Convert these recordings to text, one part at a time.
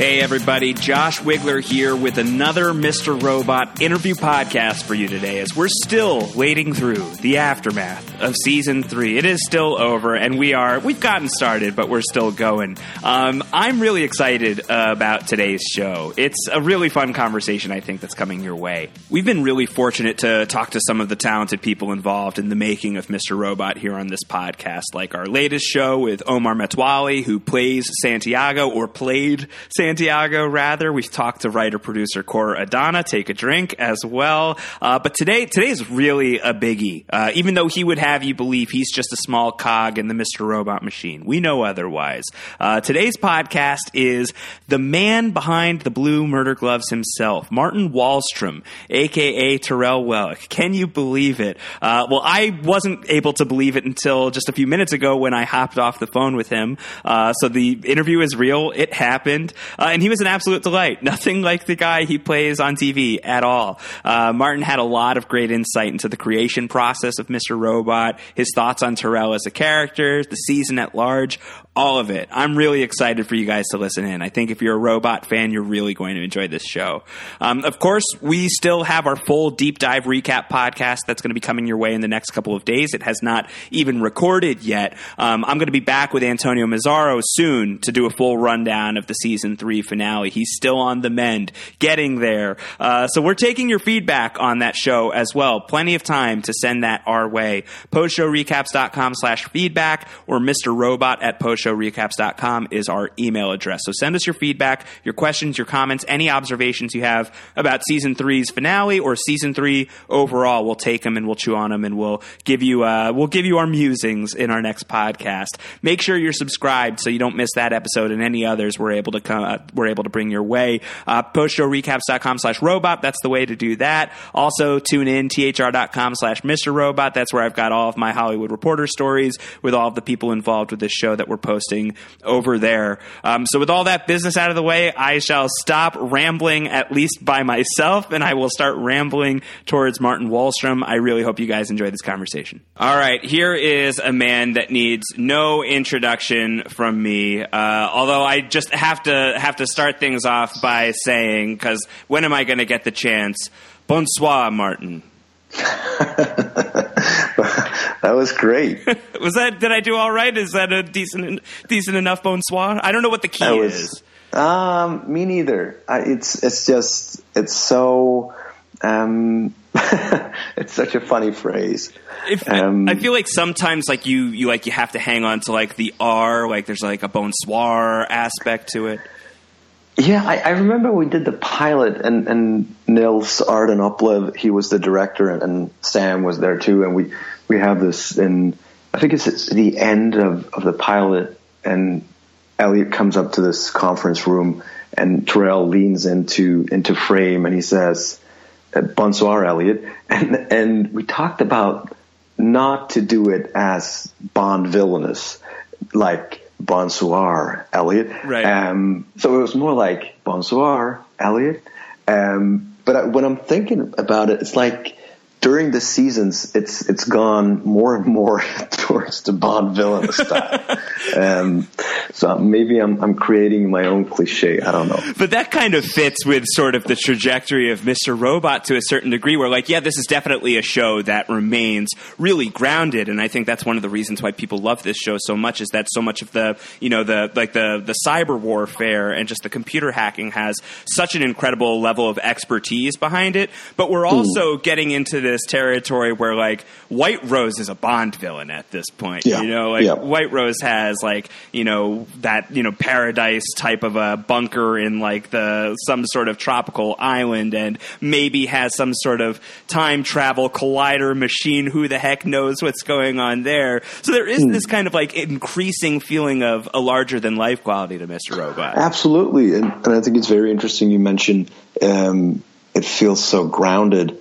Hey, everybody, Josh Wigler here with another Mr. Robot interview podcast for you today as we're still wading through the aftermath of season three. It is still over, and we are, we've gotten started, but we're still going. Um, I'm really excited uh, about today's show. It's a really fun conversation, I think, that's coming your way. We've been really fortunate to talk to some of the talented people involved in the making of Mr. Robot here on this podcast, like our latest show with Omar Metwally, who plays Santiago, or played Santiago Santiago, rather. We've talked to writer producer Kor Adana, take a drink as well. Uh, but today, today is really a biggie. Uh, even though he would have you believe he's just a small cog in the Mr. Robot machine, we know otherwise. Uh, today's podcast is the man behind the blue murder gloves himself, Martin Wallstrom, aka Tyrell Wellick. Can you believe it? Uh, well, I wasn't able to believe it until just a few minutes ago when I hopped off the phone with him. Uh, so the interview is real. It happened. Uh, and he was an absolute delight. Nothing like the guy he plays on TV at all. Uh, Martin had a lot of great insight into the creation process of Mr. Robot, his thoughts on Tyrell as a character, the season at large, all of it. I'm really excited for you guys to listen in. I think if you're a robot fan, you're really going to enjoy this show. Um, of course, we still have our full deep dive recap podcast that's going to be coming your way in the next couple of days. It has not even recorded yet. Um, I'm going to be back with Antonio Mazzaro soon to do a full rundown of the season three finale. He's still on the mend, getting there. Uh, so we're taking your feedback on that show as well. Plenty of time to send that our way. Postshowrecaps.com slash feedback or Mr. Robot at post showrecaps.com is our email address. So send us your feedback, your questions, your comments, any observations you have about season three's finale or season three overall. We'll take them and we'll chew on them and we'll give you uh, we'll give you our musings in our next podcast. Make sure you're subscribed so you don't miss that episode and any others we're able to come uh, we're able to bring your way. Uh, postshowrecaps.com slash robot. That's the way to do that. Also tune in thr.com slash Mr. Robot. That's where I've got all of my Hollywood Reporter stories with all of the people involved with this show that we're posting over there. Um, so, with all that business out of the way, I shall stop rambling at least by myself, and I will start rambling towards Martin Wallstrom. I really hope you guys enjoy this conversation. All right, here is a man that needs no introduction from me. Uh, although I just have to have to start things off by saying, because when am I going to get the chance? Bonsoir, Martin. That was great. was that? Did I do all right? Is that a decent, decent enough bonsoir? I don't know what the key was, is. Um, me neither. I, it's it's just it's so. Um, it's such a funny phrase. If, um, I, I, feel like sometimes like you you like you have to hang on to like the R, like there's like a bonsoir aspect to it. Yeah, I, I remember we did the pilot, and, and Nils Arden Oplev, he was the director, and, and Sam was there too, and we we have this and I think it's, the end of, of the pilot and Elliot comes up to this conference room and Tyrell leans into into frame and he says uh, bonsoir Elliot. And and we talked about not to do it as Bond villainous like bonsoir Elliot. Right. Um, so it was more like bonsoir Elliot. Um, but when I'm thinking about it it's like during the seasons, it's it's gone more and more towards the Bond villain style. um, so maybe I'm I'm creating my own cliche. I don't know. But that kind of fits with sort of the trajectory of Mr. Robot to a certain degree. Where like, yeah, this is definitely a show that remains really grounded, and I think that's one of the reasons why people love this show so much. Is that so much of the you know the like the the cyber warfare and just the computer hacking has such an incredible level of expertise behind it. But we're also Ooh. getting into the this territory where like White Rose is a Bond villain at this point. Yeah. You know, like yeah. White Rose has like you know that you know paradise type of a bunker in like the some sort of tropical island, and maybe has some sort of time travel collider machine. Who the heck knows what's going on there? So there is mm. this kind of like increasing feeling of a larger than life quality to Mister Robot. Absolutely, and, and I think it's very interesting. You mentioned um, it feels so grounded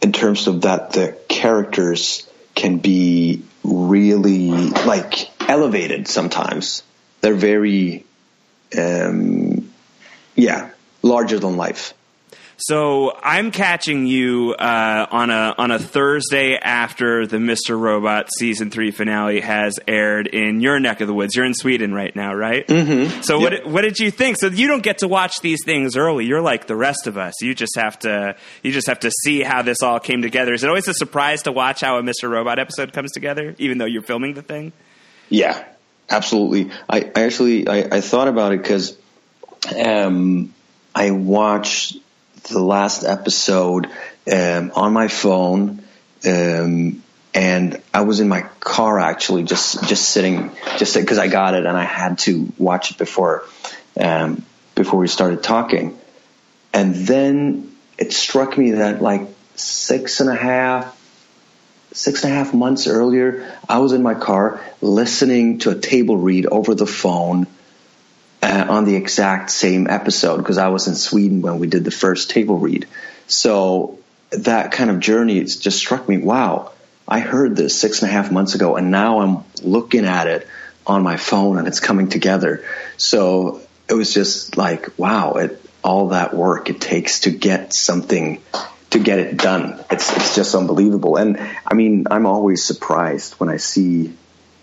in terms of that the characters can be really like elevated sometimes. They're very, um, yeah, larger than life. So I'm catching you uh, on a on a Thursday after the Mr. Robot season three finale has aired in your neck of the woods. You're in Sweden right now, right? Mm-hmm. So yep. what what did you think? So you don't get to watch these things early. You're like the rest of us. You just have to you just have to see how this all came together. Is it always a surprise to watch how a Mr. Robot episode comes together, even though you're filming the thing? Yeah, absolutely. I, I actually I, I thought about it because um, I watched the last episode um, on my phone, um, and I was in my car actually, just just sitting, just because I got it and I had to watch it before um, before we started talking, and then it struck me that like six and a half six and a half months earlier, I was in my car listening to a table read over the phone uh, on the exact same episode because I was in Sweden when we did the first table read. So that kind of journey just struck me. Wow, I heard this six and a half months ago, and now I'm looking at it on my phone, and it's coming together. So it was just like, wow, it, all that work it takes to get something to get it done. It's it's just unbelievable. And I mean, I'm always surprised when I see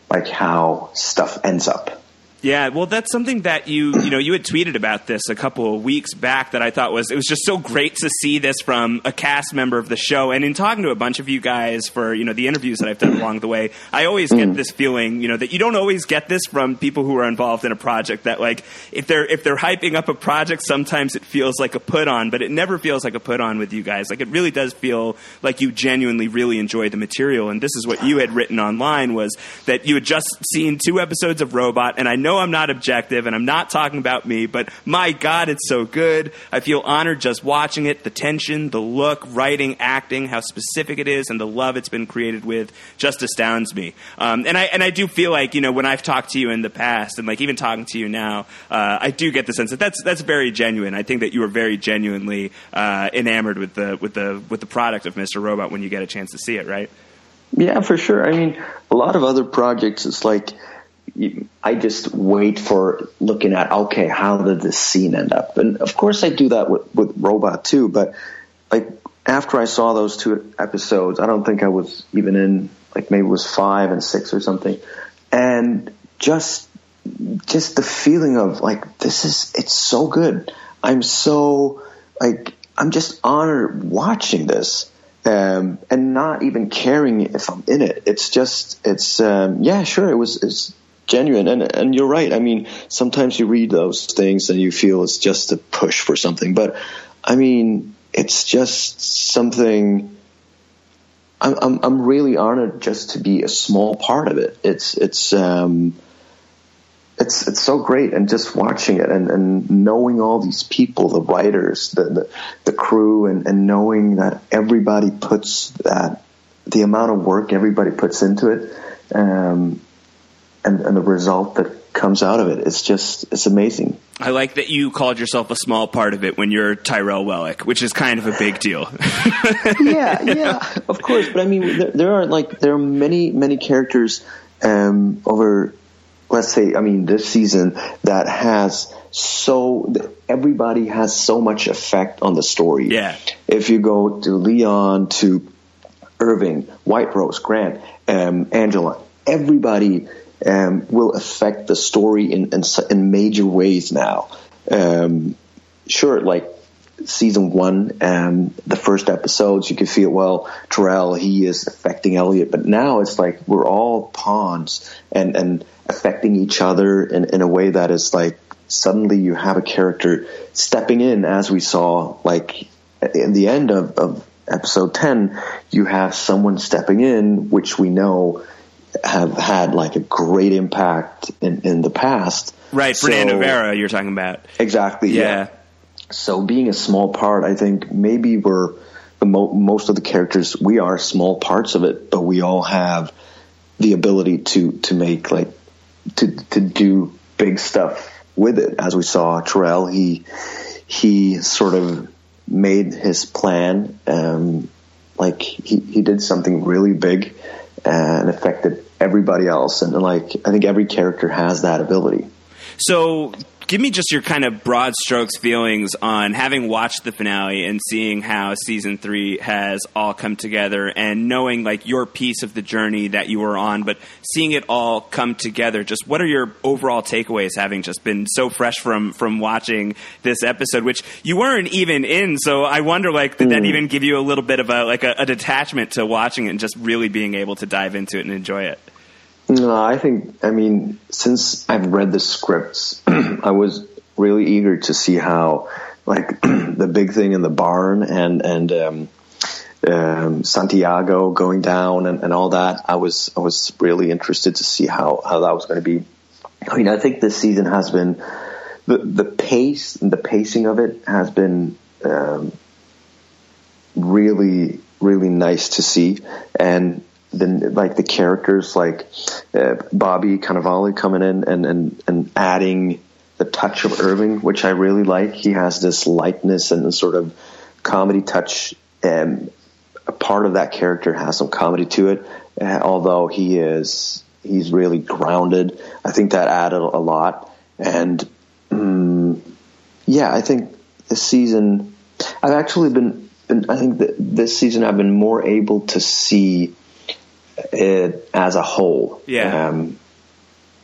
like how stuff ends up. Yeah, well, that's something that you you know you had tweeted about this a couple of weeks back that I thought was it was just so great to see this from a cast member of the show. And in talking to a bunch of you guys for you know the interviews that I've done along the way, I always get mm. this feeling you know that you don't always get this from people who are involved in a project. That like if they're if they're hyping up a project, sometimes it feels like a put on, but it never feels like a put on with you guys. Like it really does feel like you genuinely really enjoy the material. And this is what you had written online was that you had just seen two episodes of Robot, and I know know I'm not objective and I'm not talking about me, but my God, it's so good. I feel honored just watching it. The tension, the look, writing, acting, how specific it is, and the love it's been created with just astounds me. Um, and I and I do feel like you know when I've talked to you in the past, and like even talking to you now, uh, I do get the sense that that's that's very genuine. I think that you are very genuinely uh, enamored with the with the with the product of Mr. Robot when you get a chance to see it, right? Yeah, for sure. I mean, a lot of other projects, it's like I just wait for looking at okay, how did this scene end up? And of course, I do that with with Robot too. But like after I saw those two episodes, I don't think I was even in like maybe it was five and six or something, and just just the feeling of like this is it's so good. I'm so like I'm just honored watching this. Um, and not even caring if I'm in it. It's just, it's, um, yeah, sure. It was, it's genuine. And and you're right. I mean, sometimes you read those things and you feel it's just a push for something, but I mean, it's just something. I'm I'm, I'm really honored just to be a small part of it. It's it's. Um, it's it's so great and just watching it and, and knowing all these people, the writers, the the, the crew, and, and knowing that everybody puts that the amount of work everybody puts into it, um, and, and the result that comes out of it. It's just it's amazing. I like that you called yourself a small part of it when you're Tyrell Wellick, which is kind of a big deal. yeah, yeah, of course. But I mean, there, there, are like there are many many characters um, over, let's say, I mean, this season that has so everybody has so much effect on the story. Yeah. If you go to Leon to Irving, White Rose, Grant, um, Angela, everybody um, will affect the story in, in, in major ways now. Um, sure, like season one, um, the first episodes, you could feel, well, Tyrell, he is affecting Elliot, but now it's like we're all pawns and, and affecting each other in, in a way that is like suddenly you have a character stepping in as we saw, like in the end of, of episode 10, you have someone stepping in, which we know have had like a great impact in, in the past. Right, so, Fernando Vera, you're talking about. Exactly. Yeah. yeah. So being a small part, I think maybe we're the mo- most of the characters we are small parts of it, but we all have the ability to to make like to to do big stuff with it. As we saw, Tyrell, he he sort of made his plan. Um, like he, he did something really big and affected everybody else. And like, I think every character has that ability. So give me just your kind of broad strokes feelings on having watched the finale and seeing how season three has all come together and knowing like your piece of the journey that you were on, but seeing it all come together. Just what are your overall takeaways having just been so fresh from from watching this episode, which you weren't even in? So I wonder, like, did mm. that even give you a little bit of a like a, a detachment to watching it and just really being able to dive into it and enjoy it? No, I think, I mean, since I've read the scripts, I was really eager to see how, like, the big thing in the barn and, and, um, um, Santiago going down and, and all that. I was, I was really interested to see how, how that was going to be. I mean, I think this season has been, the, the pace and the pacing of it has been, um, really, really nice to see. And then like the characters like uh, Bobby Cannavale coming in and, and, and adding the touch of Irving, which I really like. He has this lightness and sort of comedy touch. And a part of that character has some comedy to it, uh, although he is he's really grounded. I think that added a lot. And um, yeah, I think this season I've actually been, been I think that this season I've been more able to see it as a whole. Yeah. Um,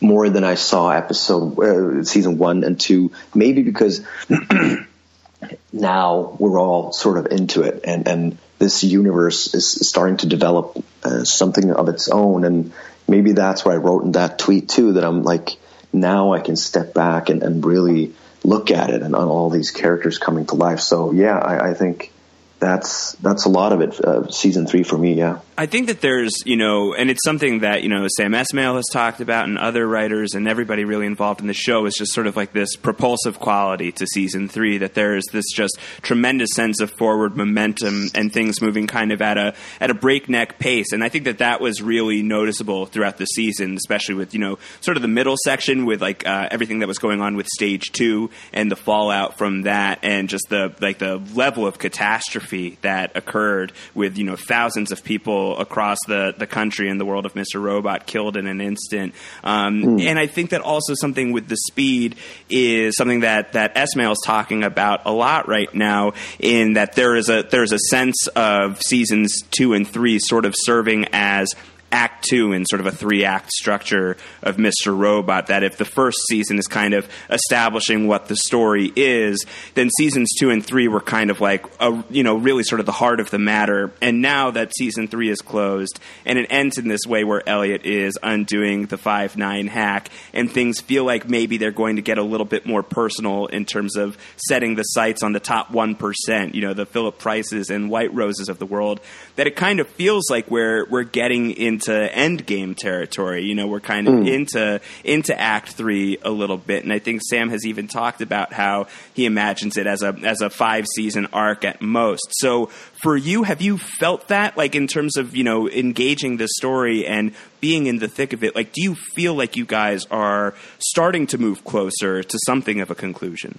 more than I saw episode uh, season one and two, maybe because now we're all sort of into it, and and this universe is starting to develop uh, something of its own, and maybe that's why I wrote in that tweet too that I'm like now I can step back and, and really look at it and on all these characters coming to life. So yeah, I, I think that's that's a lot of it. Uh, season three for me, yeah. I think that there's you know, and it's something that you know Sam Esmail has talked about, and other writers and everybody really involved in the show is just sort of like this propulsive quality to season three. That there's this just tremendous sense of forward momentum and things moving kind of at a at a breakneck pace, and I think that that was really noticeable throughout the season, especially with you know sort of the middle section with like uh, everything that was going on with stage two and the fallout from that, and just the like the level of catastrophe that occurred with you know thousands of people across the, the country and the world of Mr. Robot killed in an instant. Um, mm. And I think that also something with the speed is something that that Esmail is talking about a lot right now. In that there is a there is a sense of seasons two and three sort of serving as act two in sort of a three act structure of Mr. Robot. That if the first season is kind of establishing what the story is, then seasons two and three were kind of like a, you know really sort of the heart of the matter. And now that season three is closed and it ends in this way where Elliot is undoing the five nine hack and things feel like maybe they're going to get a little bit more personal in terms of setting the sights on the top one percent. You know the Philip Prices and White Roses of the world. That it kind of feels like we're we're getting into endgame territory. You know, we're kind of mm. into into Act Three a little bit, and I think Sam has even talked about how he imagines it as a as a five season arc at most. So for you, have you felt that like in terms of you know engaging the story and being in the thick of it? Like, do you feel like you guys are starting to move closer to something of a conclusion?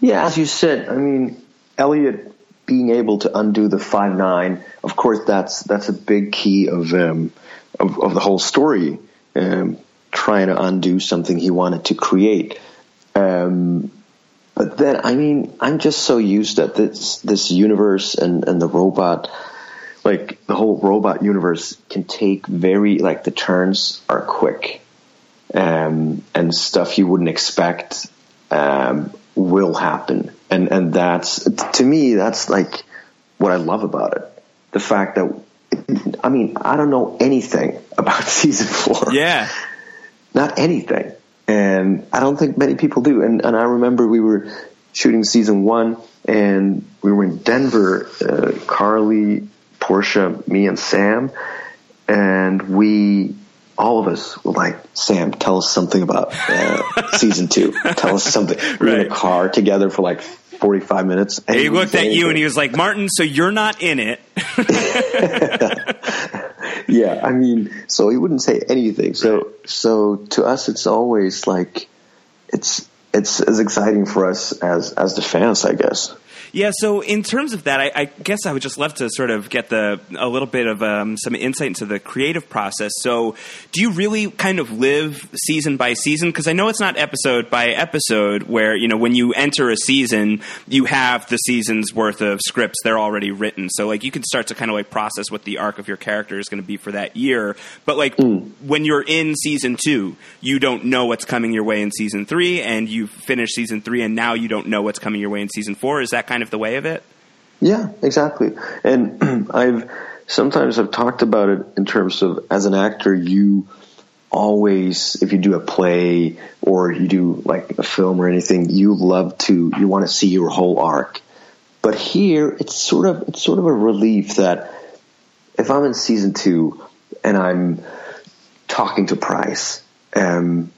Yeah, as you said, I mean, Elliot being able to undo the five nine, of course, that's that's a big key of um, of, of, the whole story. Um, trying to undo something he wanted to create. Um, but then, I mean, I'm just so used that this this universe and and the robot, like the whole robot universe, can take very like the turns are quick, um, and stuff you wouldn't expect um, will happen and and that's to me that's like what I love about it. The fact that I mean I don't know anything about season four. Yeah, not anything, and I don't think many people do. And and I remember we were shooting season one, and we were in Denver. Uh, Carly, Portia, me, and Sam, and we all of us were like, Sam, tell us something about uh, season two. Tell us something. We were in a car together for like 45 minutes. And he looked at you and he was like, Martin, so you're not in it. yeah, I mean, so he wouldn't say anything. So, so to us, it's always like, it's, it's as exciting for us as, as the fans, I guess. Yeah, so in terms of that, I, I, guess I would just love to sort of get the a little bit of um, some insight into the creative process. So, do you really kind of live season by season? Because I know it's not episode by episode, where you know when you enter a season, you have the season's worth of scripts; they're already written. So, like, you can start to kind of like process what the arc of your character is going to be for that year. But like mm. when you're in season two, you don't know what's coming your way in season three, and you finish season three, and now you don't know what's coming your way in season four. Is that kind of the way of it? Yeah, exactly. And I've sometimes I've talked about it in terms of as an actor, you always, if you do a play or you do like a film or anything, you love to, you want to see your whole arc. But here, it's sort of, it's sort of a relief that if I'm in season two and I'm talking to Price, um,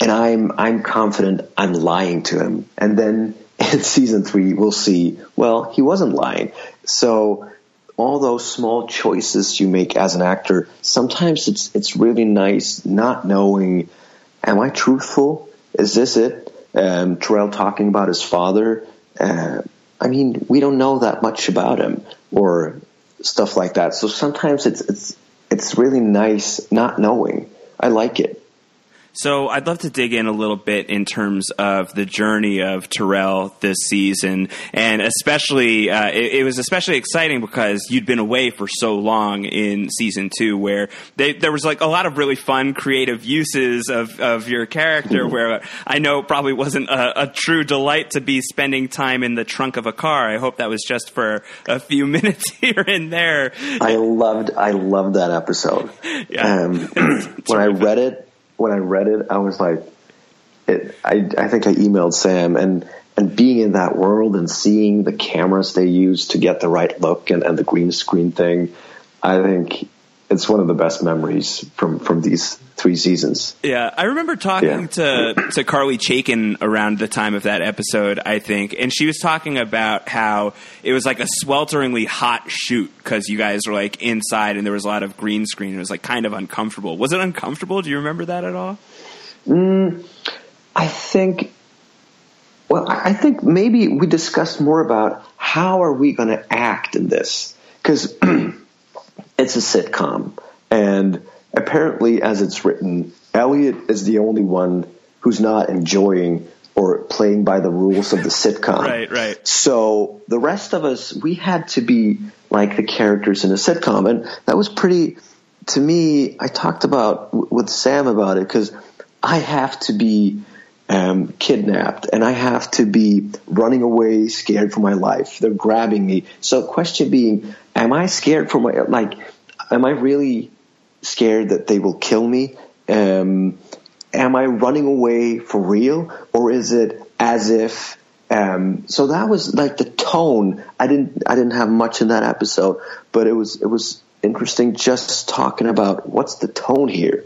and I'm, I'm confident I'm lying to him, and then in season three, we'll see, well, he wasn't lying. So all those small choices you make as an actor, sometimes it's, it's really nice not knowing, am I truthful? Is this it? Um, Tyrell talking about his father. Uh, I mean, we don't know that much about him or stuff like that. So sometimes it's, it's, it's really nice not knowing. I like it. So I'd love to dig in a little bit in terms of the journey of Tyrell this season, and especially uh, it, it, was especially exciting because you'd been away for so long in season two, where they, there was like a lot of really fun, creative uses of, of your character. Where I know it probably wasn't a, a true delight to be spending time in the trunk of a car. I hope that was just for a few minutes here and there. I loved I loved that episode. Yeah. Um, when I read it when I read it, I was like, it, I, I think I emailed Sam and, and being in that world and seeing the cameras they use to get the right look and, and the green screen thing, I think it's one of the best memories from from these three seasons. Yeah, I remember talking yeah. to to Carly Chaikin around the time of that episode, I think, and she was talking about how it was like a swelteringly hot shoot because you guys were like inside and there was a lot of green screen. It was like kind of uncomfortable. Was it uncomfortable? Do you remember that at all? Mm, I think. Well, I think maybe we discussed more about how are we going to act in this because. it's a sitcom. And apparently, as it's written, Elliot is the only one who's not enjoying or playing by the rules of the sitcom. right, right. So the rest of us, we had to be like the characters in a sitcom. And that was pretty, to me, I talked about with Sam about it because I have to be um, kidnapped and I have to be running away scared for my life. They're grabbing me. So question being, am I scared for my, like, am I really scared that they will kill me? Um, am I running away for real or is it as if, um, so that was like the tone. I didn't, I didn't have much in that episode, but it was, it was interesting just talking about what's the tone here.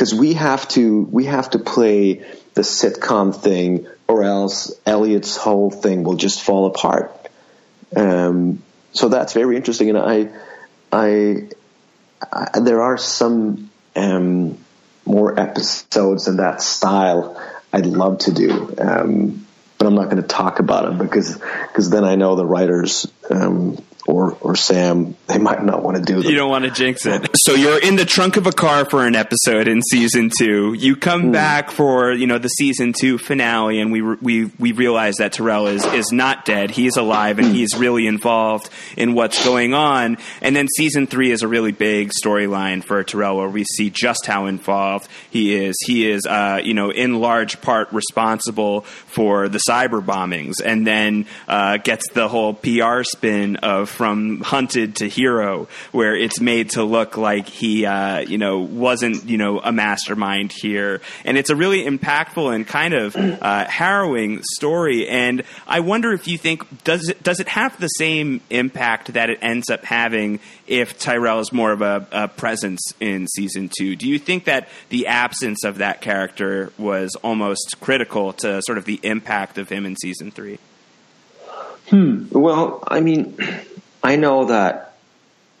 Cause we have to, we have to play the sitcom thing or else Elliot's whole thing will just fall apart. Um, so that's very interesting. And I, I, I there are some, um, more episodes in that style I'd love to do. Um, but I'm not going to talk about them because, because then I know the writers, um, or or Sam, they might not want to do them. You don't want to jinx it. So you're in the trunk of a car for an episode in season two. You come mm. back for you know the season two finale, and we we we realize that Tyrell is is not dead. He's alive, and he's really involved in what's going on. And then season three is a really big storyline for Tyrell, where we see just how involved he is. He is uh, you know in large part responsible for the cyber bombings, and then uh, gets the whole PR spin of from hunted to hero, where it's made to look like he, uh, you know, wasn't, you know, a mastermind here. And it's a really impactful and kind of uh, harrowing story. And I wonder if you think does it does it have the same impact that it ends up having if Tyrell is more of a, a presence in season two? Do you think that the absence of that character was almost critical to sort of the impact of him in season three? Hmm. Well, I mean, I know that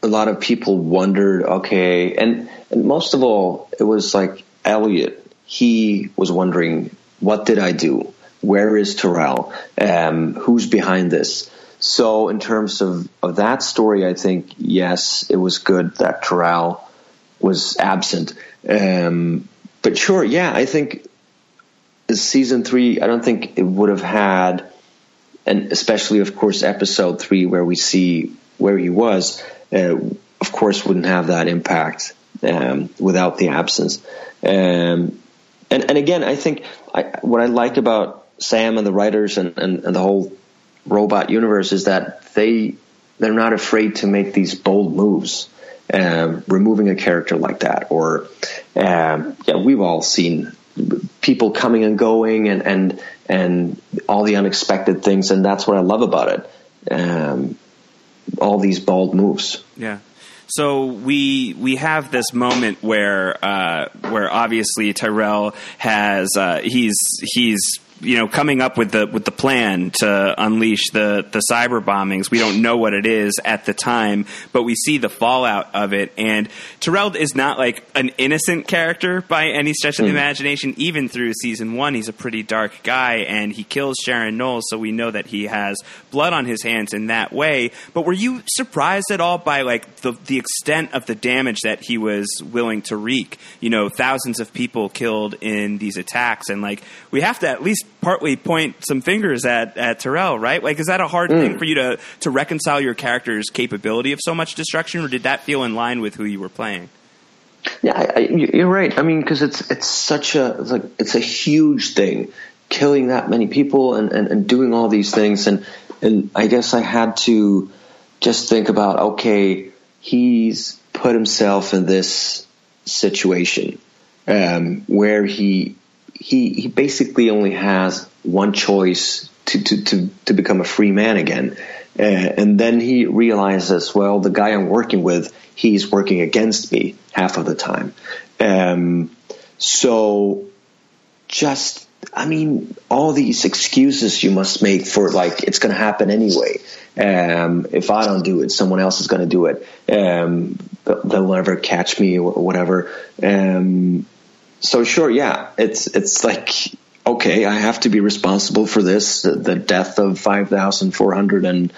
a lot of people wondered, okay, and, and most of all, it was like Elliot. He was wondering, what did I do? where is Tyrell? Um, who's behind this? So, in terms of, of that story, I think yes, it was good that Tyrell was absent. Um, but sure, yeah, I think season three. I don't think it would have had, and especially of course episode three where we see where he was. Uh, of course, wouldn't have that impact um, without the absence. Um, and and again, I think I, what I like about Sam and the writers and, and, and the whole robot universe is that they they're not afraid to make these bold moves. Um, removing a character like that, or um, yeah, we've all seen people coming and going, and and and all the unexpected things, and that's what I love about it. Um, all these bold moves. Yeah. So we we have this moment where uh, where obviously Tyrell has uh, he's he's you know coming up with the with the plan to unleash the the cyber bombings. We don't know what it is at the time, but we see the fallout of it. And Tyrell is not like an innocent character by any stretch of the mm. imagination. Even through season one, he's a pretty dark guy, and he kills Sharon Knowles, so we know that he has blood on his hands in that way. But were you surprised at all by like the the extent of the damage that he was willing to wreak? You know, thousands of people killed in these attacks, and like we have to at least partly point some fingers at, at Tyrell, right? Like, is that a hard mm. thing for you to, to reconcile your character's capability of so much destruction, or did that feel in line with who you were playing? Yeah, I, I, you're right. I mean, because it's it's such a it's like it's a huge thing, killing that many people and, and, and doing all these things, and and I guess I had to just think about okay, he's put himself in this situation um, where he he he basically only has one choice to to to, to become a free man again. Uh, and then he realizes, well, the guy I'm working with, he's working against me half of the time. Um, so just, I mean, all these excuses you must make for like, it's going to happen anyway. Um, if I don't do it, someone else is going to do it. Um, they'll never catch me or whatever. Um, so sure, yeah, it's it's like okay, I have to be responsible for this, the, death of five thousand four hundred and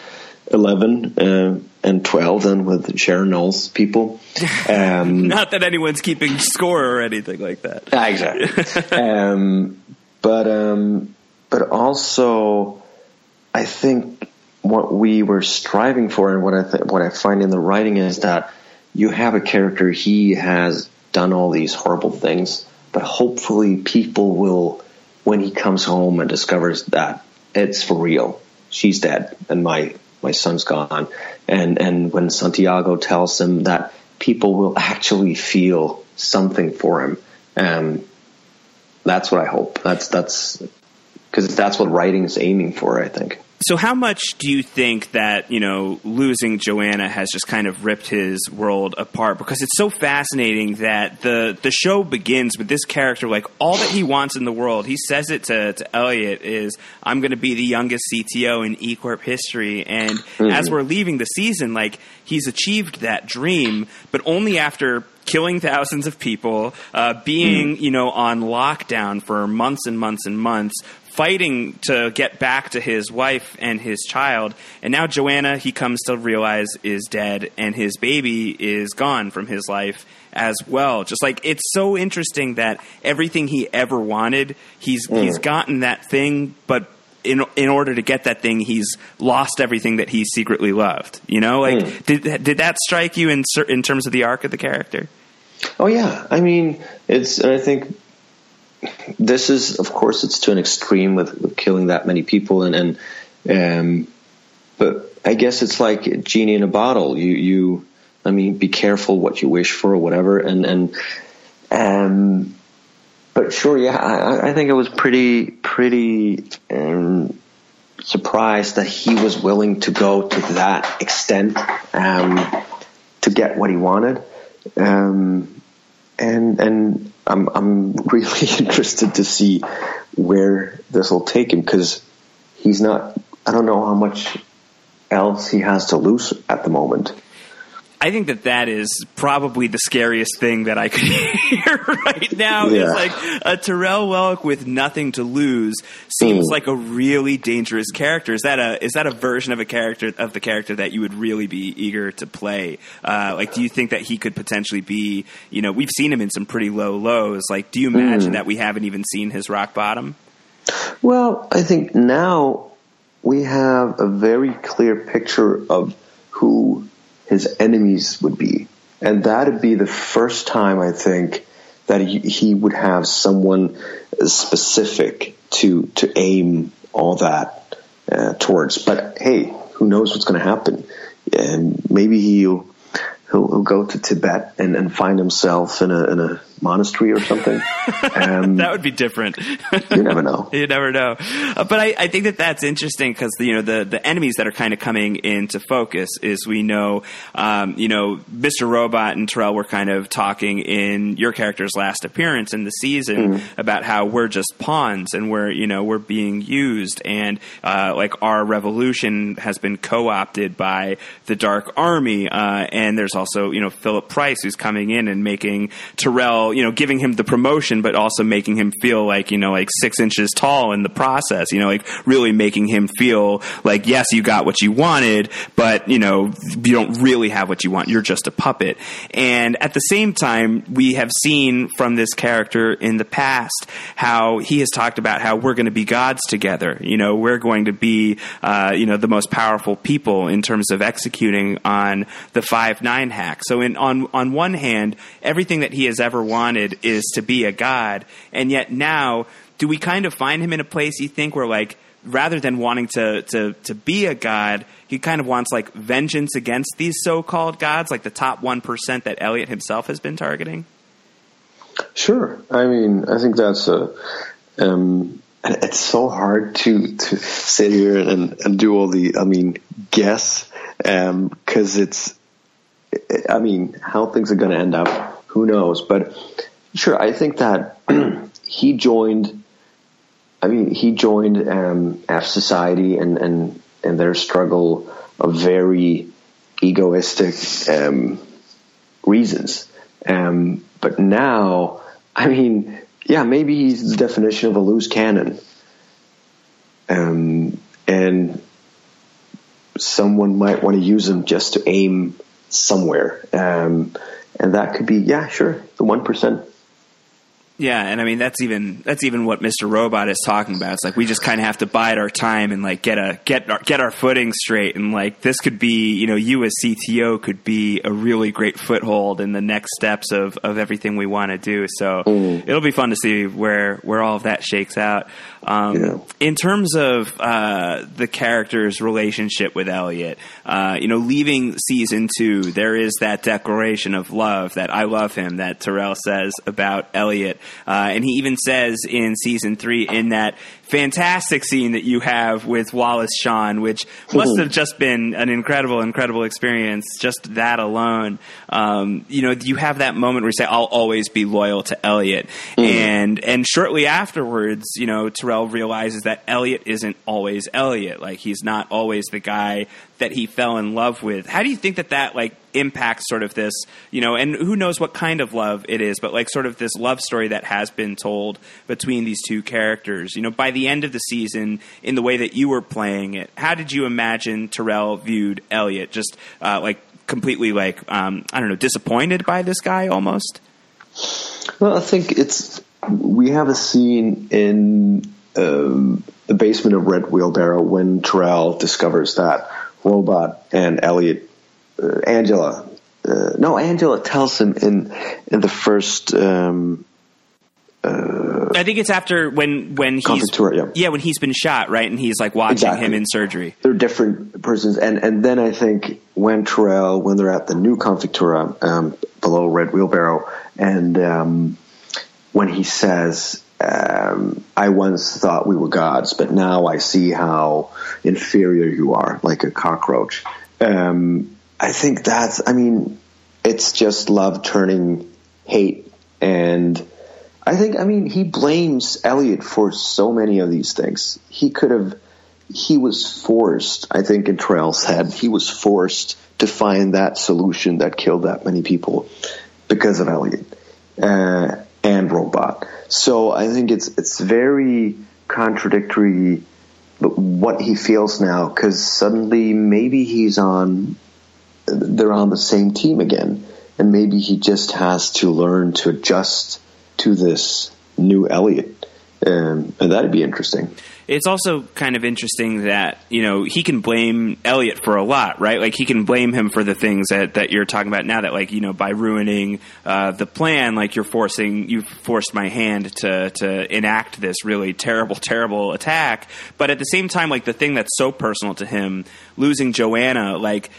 eleven uh, and twelve, and with Sharon Knowles people. Um, Not that anyone's keeping score or anything like that. Exactly. um, but um, but also, I think what we were striving for, and what I th- what I find in the writing is that you have a character. He has done all these horrible things but hopefully people will, when he comes home and discovers that it's for real, she's dead and my, my son's gone. And, and when Santiago tells him that people will actually feel something for him, um, that's what I hope. That's, that's, cause that's what writing is aiming for, I think. So, how much do you think that you know losing Joanna has just kind of ripped his world apart? Because it's so fascinating that the the show begins with this character like all that he wants in the world. He says it to, to Elliot is I'm going to be the youngest CTO in E Corp history, and mm-hmm. as we're leaving the season, like he's achieved that dream, but only after killing thousands of people, uh, being you know on lockdown for months and months and months, fighting to get back to his wife and his child. And now Joanna, he comes to realize, is dead, and his baby is gone from his life as well. Just like it's so interesting that everything he ever wanted, he's mm. he's gotten that thing, but in in order to get that thing, he's lost everything that he secretly loved. You know, like mm. did did that strike you in in terms of the arc of the character? Oh yeah, I mean it's. and I think this is, of course, it's to an extreme with, with killing that many people, and, and um, but I guess it's like genie in a bottle. You, you, I mean, be careful what you wish for or whatever, and and um, but sure, yeah, I, I think I was pretty pretty um, surprised that he was willing to go to that extent um, to get what he wanted, um, and and I'm I'm really interested to see where this will take him because he's not. I don't know how much else he has to lose at the moment. I think that that is probably the scariest thing that I could hear right now. Yeah. Is like a Tyrell Wellick with nothing to lose seems Mm. like a really dangerous character. Is that a is that a version of a character of the character that you would really be eager to play? Uh, like, do you think that he could potentially be? You know, we've seen him in some pretty low lows. Like, do you imagine Mm. that we haven't even seen his rock bottom? Well, I think now we have a very clear picture of who his enemies would be. And that'd be the first time, I think, that he, he would have someone specific to, to aim all that uh, towards. But hey, who knows what's going to happen? And maybe he'll, he'll, he'll go to Tibet and, and find himself in a, in a monastery or something. Um, That would be different. you never know. You never know, uh, but I, I think that that's interesting because you know the the enemies that are kind of coming into focus is we know, um, you know, Mr. Robot and Tyrell were kind of talking in your character's last appearance in the season about how we're just pawns and we're you know we're being used and uh, like our revolution has been co-opted by the Dark Army uh, and there's also you know Philip Price who's coming in and making Tyrell you know giving him the promotion but also making him feel like you know like six inches tall in the process you know like really making him feel like yes you got what you wanted but you know you don't really have what you want. You're just a puppet. And at the same time we have seen from this character in the past how he has talked about how we're going to be gods together. You know we're going to be uh, you know the most powerful people in terms of executing on the five nine hack. So in on on one hand everything that he has ever wanted is to be a god and yet now do we kind of find him in a place you think where like rather than wanting to to to be a god he kind of wants like vengeance against these so-called gods like the top 1% that Elliot himself has been targeting Sure. I mean, I think that's a. Um, it's so hard to to sit here and and do all the. I mean, guess because it's. I mean, how things are going to end up, who knows? But sure, I think that he joined. I mean, he joined um, F Society and and and their struggle of very egoistic um, reasons. Um, but now, I mean, yeah, maybe he's the definition of a loose cannon. Um, and someone might want to use him just to aim somewhere. Um, and that could be, yeah, sure, the 1%. Yeah, and I mean that's even that's even what Mr. Robot is talking about. It's like we just kind of have to bide our time and like get a get our, get our footing straight. And like this could be, you know, you as CTO could be a really great foothold in the next steps of of everything we want to do. So mm. it'll be fun to see where where all of that shakes out. Um, Yeah. In terms of uh, the character's relationship with Elliot, uh, you know, leaving season two, there is that declaration of love that I love him that Tyrell says about Elliot, uh, and he even says in season three in that fantastic scene that you have with Wallace Shawn, which must have just been an incredible, incredible experience. Just that alone, um, you know, you have that moment where you say, "I'll always be loyal to Elliot," and and shortly afterwards, you know, Tyrell realizes that Elliot isn't always Elliot. Like he's not always the guy that he fell in love with. How do you think that that like impacts sort of this, you know, and who knows what kind of love it is, but like sort of this love story that has been told between these two characters. You know, by the end of the season, in the way that you were playing it, how did you imagine Tyrell viewed Elliot? Just uh, like completely like um, I don't know, disappointed by this guy almost. Well, I think it's we have a scene in um, the basement of Red Wheelbarrow when Tyrell discovers that Robot and Elliot, uh, Angela, uh, no, Angela tells him in in the first. Um, I think it's after when when he's Confitura, yeah. when he's been shot right, and he's like watching Exactly. him in surgery. they're different persons, and and then I think when Tyrell, when they're at the new Confictura um, below Red Wheelbarrow, and um, when he says, um, "I once thought we were gods, but now I see how inferior you are, like a cockroach." Um, I think that's. I mean, it's just love turning hate, and I think. I mean, he blames Elliot for so many of these things. He could have he was forced. I think in Tyrell's head, he was forced to find that solution that killed that many people because of Elliot uh, and Robot. So I think it's it's very contradictory what he feels now because suddenly maybe he's on they're on the same team again and maybe he just has to learn to adjust to this new Elliot um, and that'd be interesting it's also kind of interesting that you know he can blame Elliot for a lot, right? Like he can blame him for the things that, that you're talking about now. That like you know by ruining uh, the plan, like you're forcing you forced my hand to to enact this really terrible terrible attack. But at the same time, like the thing that's so personal to him, losing Joanna, like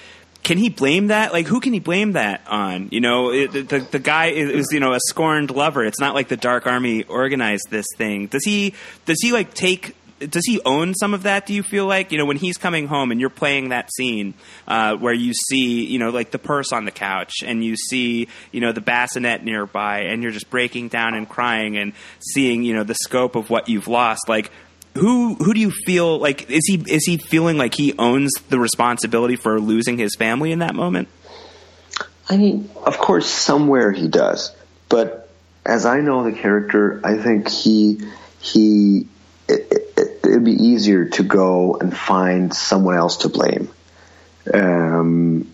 can he blame that? Like, who can he blame that on? You know, it, the the guy is, is, you know a scorned lover. It's not like the Dark Army organized this thing. Does he? Does he like take does he own some of that? Do you feel like you know when he's coming home and you're playing that scene uh, where you see you know like the purse on the couch and you see you know the bassinet nearby and you're just breaking down and crying and seeing you know the scope of what you've lost like who who do you feel like is he is he feeling like he owns the responsibility for losing his family in that moment i mean of course somewhere he does but as i know the character i think he he it, it, it'd be easier to go and find someone else to blame. Um,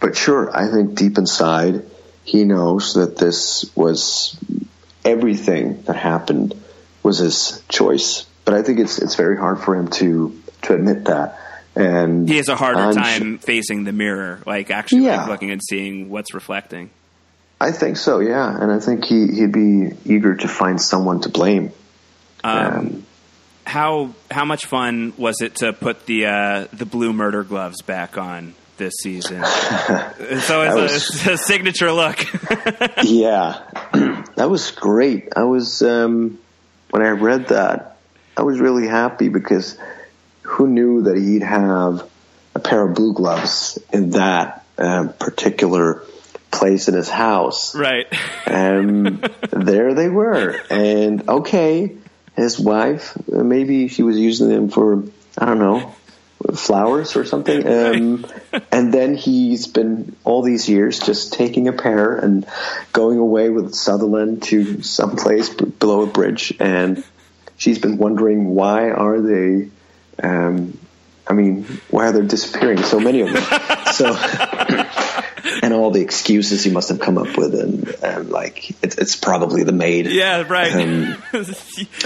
but sure, I think deep inside, he knows that this was everything that happened was his choice. But I think it's it's very hard for him to to admit that. And he has a harder I'm time facing the mirror, like actually yeah. like looking and seeing what's reflecting. I think so, yeah, and I think he he'd be eager to find someone to blame. Um, um, how how much fun was it to put the uh, the blue murder gloves back on this season? so it's, was, a, a, signature look. yeah, that was great. I was um, when I read that, I was really happy because who knew that he'd have a pair of blue gloves in that uh, particular place in his house, right? And there they were, and okay his wife. Maybe she was using them for I don't know flowers or something. Um, and then he's been all these years just taking a pair and going away with Sutherland to some place below a bridge. And she's been wondering why are they, um, I mean, why are they disappearing? So many of them. so and all the excuses he must have come up with, and, and like it's, it's probably the maid. Yeah, right. Um,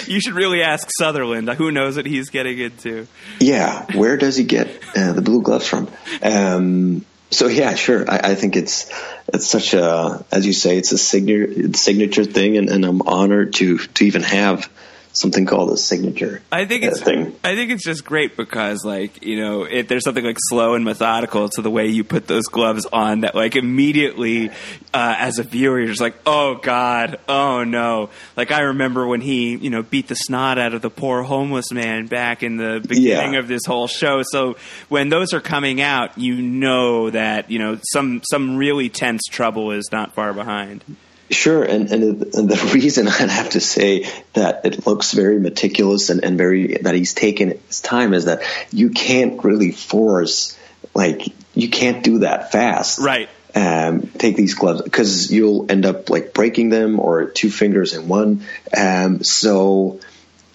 you should really ask Sutherland. Who knows what he's getting into? Yeah, where does he get uh, the blue gloves from? Um, so yeah, sure. I, I, think it's it's such a, as you say, it's a signature signature thing, and, and I'm honored to to even have something called a signature. I think it's thing. I think it's just great because like you know it, there's something like slow and methodical to the way you put those gloves on that like immediately uh, as a viewer you're just like oh god oh no like I remember when he you know beat the snot out of the poor homeless man back in the beginning yeah. of this whole show. So when those are coming out, you know that you know some some really tense trouble is not far behind. Sure, and, and the reason I'd have to say that it looks very meticulous and, and very that he's taken his time is that you can't really force like you can't do that fast, right? Um, take these gloves because you'll end up like breaking them or two fingers in one. Um, so,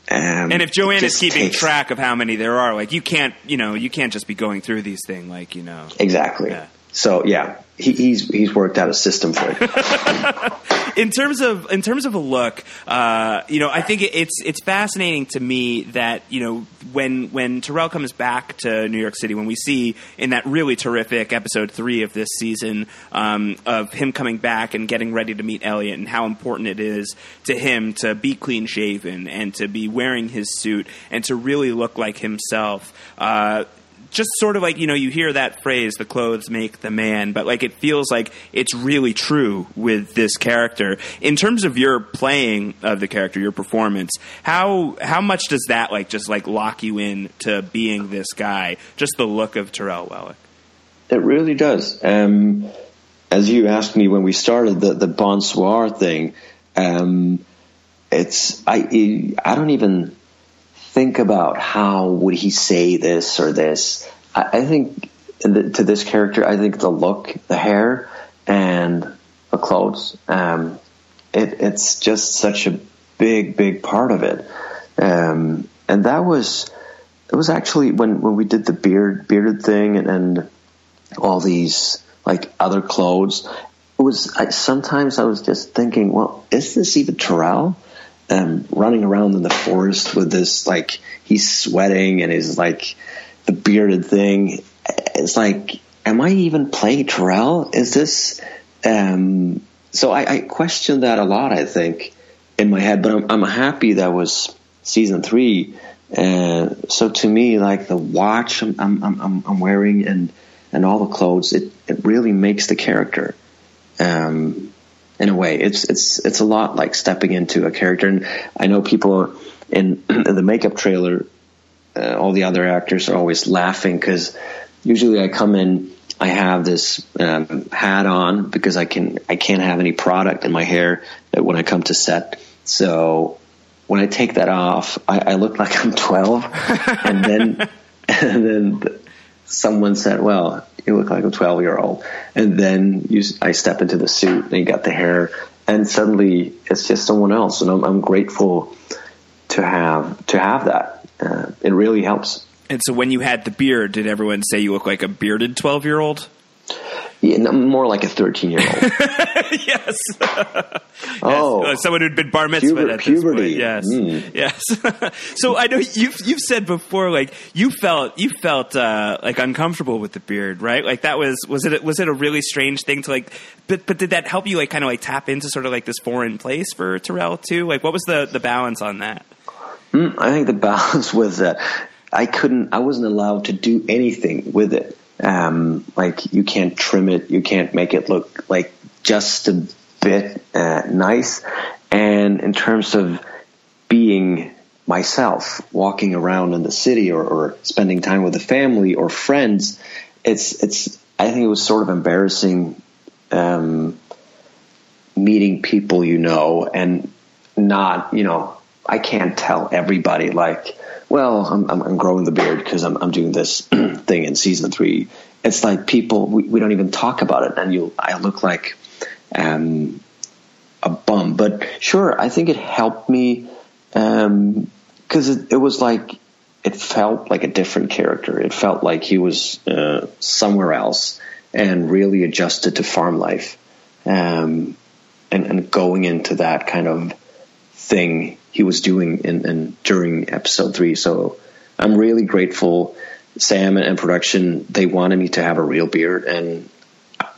um, and if Joanne is keeping takes, track of how many there are, like you can't, you know, you can't just be going through these things, like you know, exactly. Yeah. So yeah, he, he's he's worked out a system for it. in terms of in terms of a look, uh, you know, I think it's it's fascinating to me that you know when when Tyrell comes back to New York City, when we see in that really terrific episode three of this season um, of him coming back and getting ready to meet Elliot, and how important it is to him to be clean shaven and to be wearing his suit and to really look like himself. Uh, just sort of like you know you hear that phrase the clothes make the man but like it feels like it's really true with this character. In terms of your playing of the character your performance how how much does that like just like lock you in to being this guy? Just the look of Tyrell Wellick it really does. Um, as you asked me when we started the the bonsoir thing um, it's I I don't even think about how would he say this or this. I, I think to this character, I think the look, the hair, and the clothes, um, it, it's just such a big, big part of it. Um, and that was it was actually when when we did the beard bearded thing and, and all these like other clothes. It was I, sometimes I was just thinking, well, is this even Tyrell? Um, running around in the forest with this like he's sweating and he's like the bearded thing. It's like, am I even playing Tyrell? Is this? Um, so I, I questioned that a lot. I think in my head, but I'm, I'm happy that was season three. Uh, so to me, like the watch I'm, I'm, I'm, I'm wearing and and all the clothes, it, it really makes the character. Um, in a way, it's it's it's a lot like stepping into a character. And I know people in, in the makeup trailer, uh, all the other actors are always laughing because usually I come in, I have this um, hat on because I can I can't have any product in my hair when I come to set. So when I take that off, I, I look like I'm 12, and then and then someone said, "Well, you look like a 12 year old," and then you, I step into the suit and you got the hair, and suddenly it's just someone else, and I'm, I'm grateful to have to have that. Uh, it really helps. And so, when you had the beard, did everyone say you look like a bearded 12 Yeah, more like a 13 year old. yes. Oh. Yes. Uh, someone who'd been bar mitzvah Puber- at this puberty. Yes. Mm. Yes. so I know you've, you've said before, like, you felt, you felt, uh, like uncomfortable with the beard, right? Like that was, was it, was it a really strange thing to like, but, but did that help you like kind of like tap into sort of like this foreign place for Tyrell too? Like what was the, the balance on that? Mm, I think the balance was that I couldn't, I wasn't allowed to do anything with it. Um, like you can't trim it, you can't make it look like just a bit uh, nice. And in terms of being myself, walking around in the city or, or spending time with the family or friends, it's it's. I think it was sort of embarrassing um, meeting people you know and not you know I can't tell everybody like well I'm I'm, growing the beard because I'm I'm doing this thing in season three. It's like people we, we don't even talk about it and you I look like um, a bum. But sure, I think it helped me because it, it was like it felt like a different character. It felt like he was uh, somewhere else and really adjusted to farm life, um, and, and going into that kind of thing he was doing in, in during episode three. So I'm really grateful. Sam and production they wanted me to have a real beard, and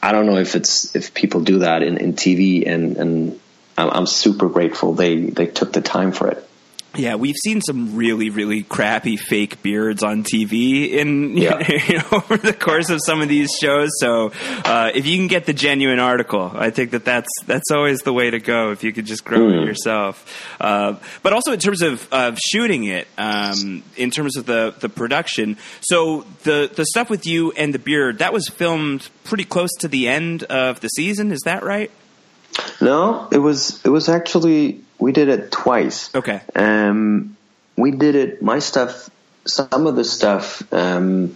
I don't know if it's if people do that in, in TV, and and I'm, I'm super grateful they they took the time for it. Yeah, we've seen some really, really crappy fake beards on TV in Yeah. you know, over the course of some of these shows. So, uh, if you can get the genuine article, I think that that's that's always the way to go. If you could just grow it yourself, uh, but also in terms of, of shooting it, um, in terms of the the production. So the the stuff with you and the beard that was filmed pretty close to the end of the season. Is that right? No, it was it was actually we did it twice. Okay. Um, we did it. My stuff, some of the stuff. Um,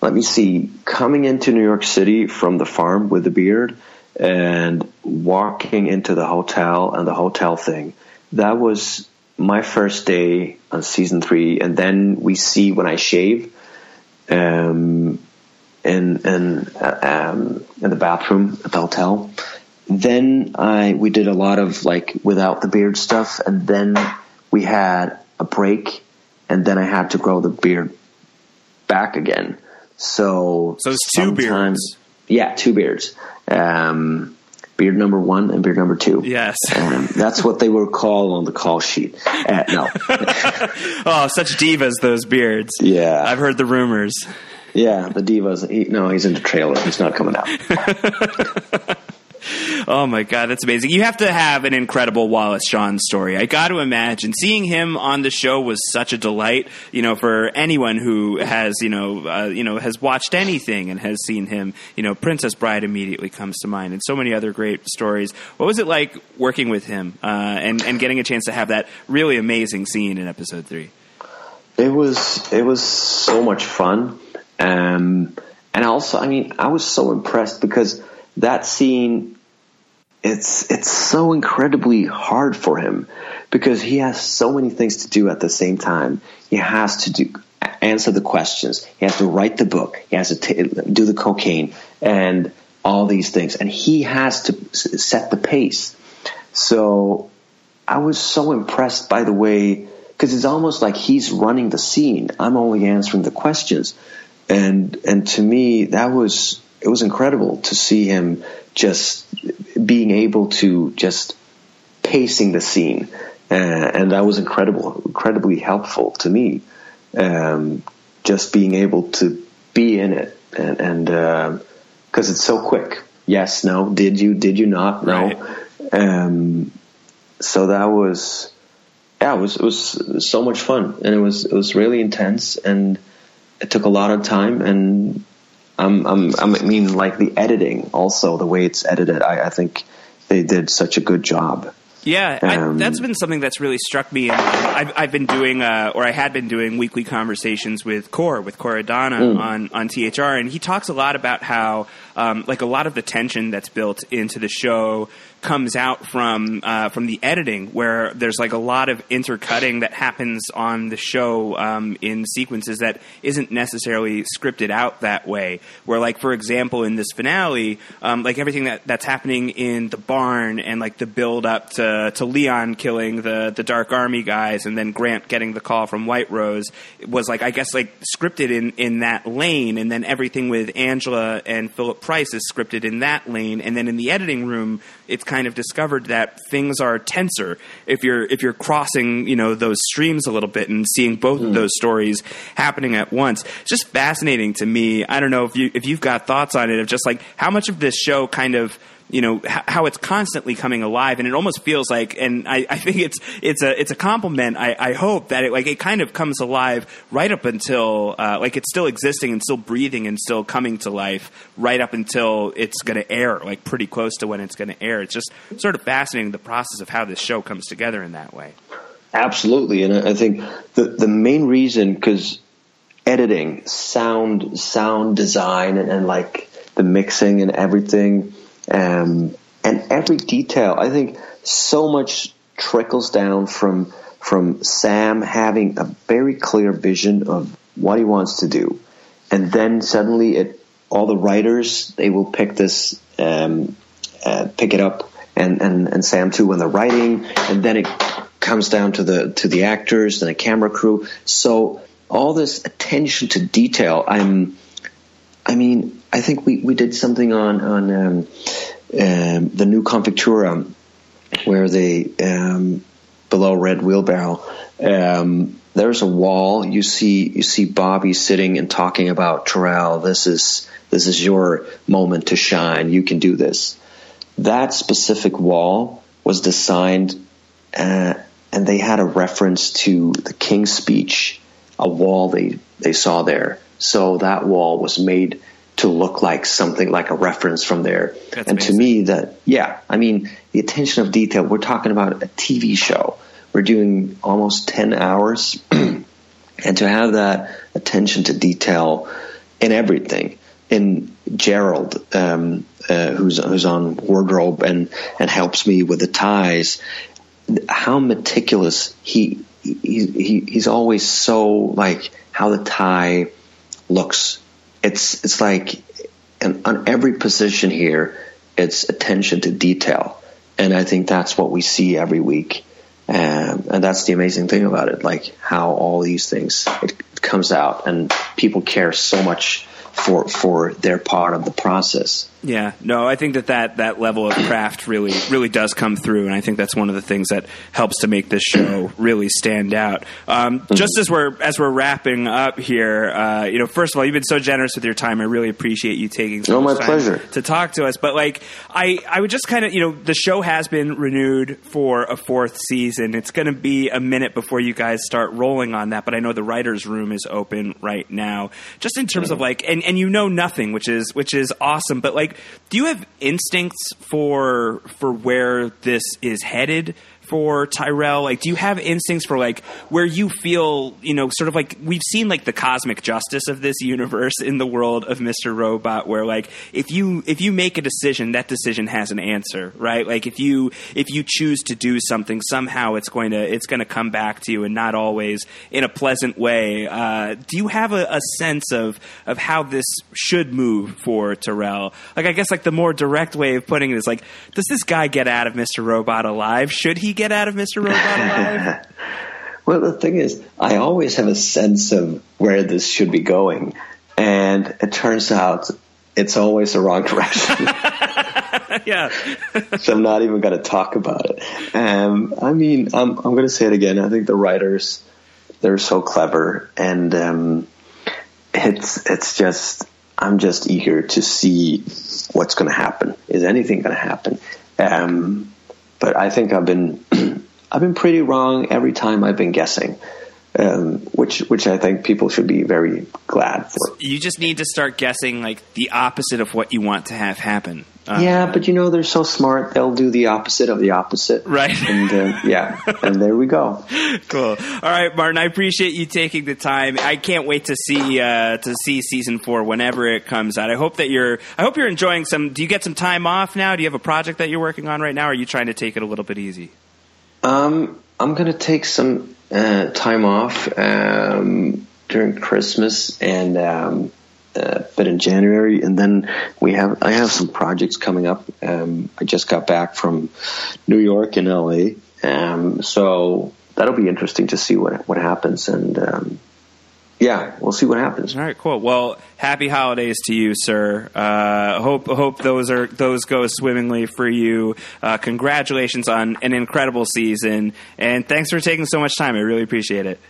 let me see. Coming into New York City from the farm with the beard and walking into the hotel and the hotel thing. That was my first day on season three, and then we see when I shave. Um, in in uh, um, in the bathroom at the hotel. Then I we did a lot of like without the beard stuff, and then we had a break, and then I had to grow the beard back again. So So it's two beards. Yeah, two beards. Um, beard number one and beard number two. Yes. Um, that's what they were called on the call sheet. Uh, no. Oh, such divas those beards. Yeah. I've heard the rumors. Yeah, the divas. He, no, he's in the trailer. He's not coming out. Oh my god, that's amazing! You have to have an incredible Wallace Shawn story. I got to imagine seeing him on the show was such a delight. You know, for anyone who has you know uh, you know has watched anything and has seen him, you know, Princess Bride immediately comes to mind, and so many other great stories. What was it like working with him uh, and and getting a chance to have that really amazing scene in episode three? It was it was so much fun, um, and also, I mean, I was so impressed because that scene, it's it's so incredibly hard for him because he has so many things to do at the same time. He has to do answer the questions. He has to write the book. He has to t- do the cocaine and all these things, and he has to set the pace. So I was so impressed by the way because it's almost like he's running the scene. I'm only answering the questions, and and to me that was it was incredible to see him just being able to just pacing the scene, uh, and that was incredible, incredibly helpful to me. Um, just being able to be in it, and and because uh, it's so quick. Yes, no. Did you? Did you not? No. Right. Um, so that was yeah, it was it was so much fun, and it was it was really intense, and it took a lot of time, and I'm, I'm, I mean, like the editing, also the way it's edited, I, I think they did such a good job. Yeah, um, I, that's been something that's really struck me. And I've, I've been doing, uh, or I had been doing weekly conversations with Kor, with Kor Adana mm. on, on THR, and he talks a lot about how, um, like, a lot of the tension that's built into the show comes out from uh, from the editing, where there's like a lot of intercutting that happens on the show um, in sequences that isn't necessarily scripted out that way. Where, like for example, in this finale, um, like everything that, that's happening in the barn and like the build up to to Leon killing the the Dark Army guys, and then Grant getting the call from White Rose was like I guess like scripted in in that lane, and then everything with Angela and Philip Price is scripted in that lane, and then in the editing room, it's kind of discovered that things are tenser if you're if you're crossing you know those streams a little bit and seeing both mm. of hmm. those stories happening at once. It's just fascinating to me. I don't know if you if you've got thoughts on it of just like how much of this show kind of you know how it's constantly coming alive, and it almost feels like, and I, I think it's it's a it's a compliment. I, I, hope that it like it kind of comes alive right up until uh, like it's still existing and still breathing and still coming to life right up until it's going to air, like pretty close to when it's going to air. It's just sort of fascinating the process of how this show comes together in that way. Absolutely, and I think the the main reason because editing, sound, sound design, and, and like the mixing and everything um, and every detail, I think so much trickles down from from Sam having a very clear vision of what he wants to do, and then suddenly it all the writers they will pick this um, uh, pick it up and, and and Sam too when they're writing, and then it comes down to the to the actors and the camera crew. So all this attention to detail, I'm, I mean, I think we, we did something on on um, um, the new Confictura where they um, below Red Wheelbarrow. Um, there's a wall. You see you see Bobby sitting and talking about Tyrell. This is this is your moment to shine. You can do this. That specific wall was designed, uh, and they had a reference to the King's speech, a wall they they saw there. So that wall was made to look like something like a reference from there. That's and amazing. to me, that yeah, I mean the attention of detail. We're talking about a TV show. We're doing almost ten hours, and to have that attention to detail in everything. In Gerald, um, uh, who's who's on wardrobe and and helps me with the ties, how meticulous he, he, he he's always so like how the tie looks it's it's like on every position here, it's attention to detail, and I think that's what we see every week, and that's the amazing thing about it, like how all these things it comes out, and people care so much for for their part of the process. Yeah, no, I think that, that that level of craft really really does come through, and I think that's one of the things that helps to make this show really stand out. Um, mm-hmm. Just as we're as we're wrapping up here, uh, you know, first of all, you've been so generous with your time. I really appreciate you taking so oh, much my pleasure to talk to us. But like, I I would just kind of you know the show has been renewed for a fourth season. It's going to be a minute before you guys start rolling on that, but I know the writers' room is open right now. Just in terms mm-hmm. of like, and and you know nothing, which is which is awesome. But like, do you have instincts for for where this is headed for Tyrell? Like, do you have instincts for like where you feel, you know, sort of like we've seen like the cosmic justice of this universe in the world of Mr. Robot, where like if you if you make a decision, that decision has an answer, right? Like if you if you choose to do something, somehow it's going to it's going to come back to you, and not always in a pleasant way. Uh, do you have a, a sense of of how this should move for Tyrell? Like, I guess like the more direct way of putting it is like, does this guy get out of Mr. Robot alive? Should he get out of Mr. Robot alive? well, the thing is, I always have a sense of where this should be going, and it turns out it's always the wrong direction. yeah. so I'm not even going to talk about it. Um, I mean, I'm, I'm going to say it again. I think the writers, they're so clever, and um, it's it's just I'm just eager to see what's going to happen. Is anything going to happen? Um, but I think I've been I've been pretty wrong every time I've been guessing um, which which I think people should be very glad for. You just need to start guessing like the opposite of what you want to have happen. Uh, yeah, but you know they're so smart; they'll do the opposite of the opposite, right? And uh, yeah, and there we go. Cool. All right, Martin. I appreciate you taking the time. I can't wait to see uh, to see season four whenever it comes out. I hope that you're. I hope you're enjoying some. Do you get some time off now? Do you have a project that you're working on right now? Or are you trying to take it a little bit easy? Um, I'm going to take some uh, time off um, during Christmas and um, uh, but in January, and then we have I have some projects coming up. Um, I just got back from New York and LA, um, so that'll be interesting to see what what happens. And um, yeah, we'll see what happens. All right, cool. Well, happy holidays to you, sir. Uh, hope hope those are those go swimmingly for you. Uh, congratulations on an incredible season, and thanks for taking so much time. I really appreciate it.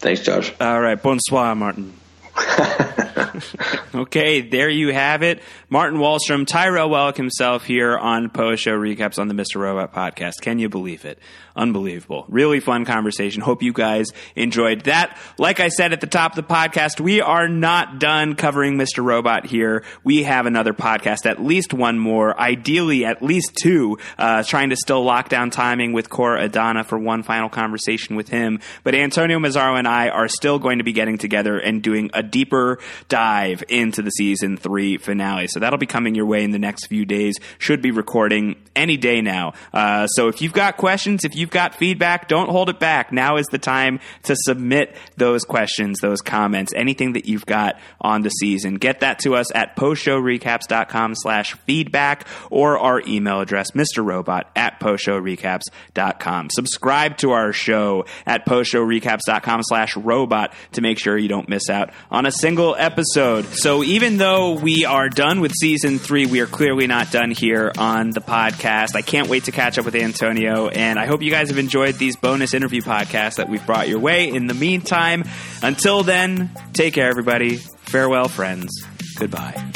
Thanks, Josh. All right, bonsoir, Martin. okay, there you have it. Martin Wallstrom, Tyrell Wellick himself here on Post Show Recaps on the Mr. Robot podcast. Can you believe it? Unbelievable. Really fun conversation. Hope you guys enjoyed that. Like I said at the top of the podcast, we are not done covering Mr. Robot here. We have another podcast, at least one more, ideally at least two, uh, trying to still lock down timing with Kor Adana for one final conversation with him. But Antonio Mazzaro and I are still going to be getting together and doing a deeper dive into the season three finale. So that'll be coming your way in the next few days. Should be recording any day now. Uh, so if you've got questions, if you've got feedback, don't hold it back. Now is the time to submit those questions, those comments, anything that you've got on the season. Get that to us at postshowrecaps.com slash feedback or our email address, mrrobot at postshowrecaps.com. Subscribe to our show at postshowrecaps.com slash robot to make sure you don't miss out on a single episode. So even though we are done with season three, we are clearly not done here on the podcast. I can't wait to catch up with Antonio, and I hope you guys have enjoyed these bonus interview podcasts that we've brought your way. In the meantime, until then, take care, everybody. Farewell, friends. Goodbye.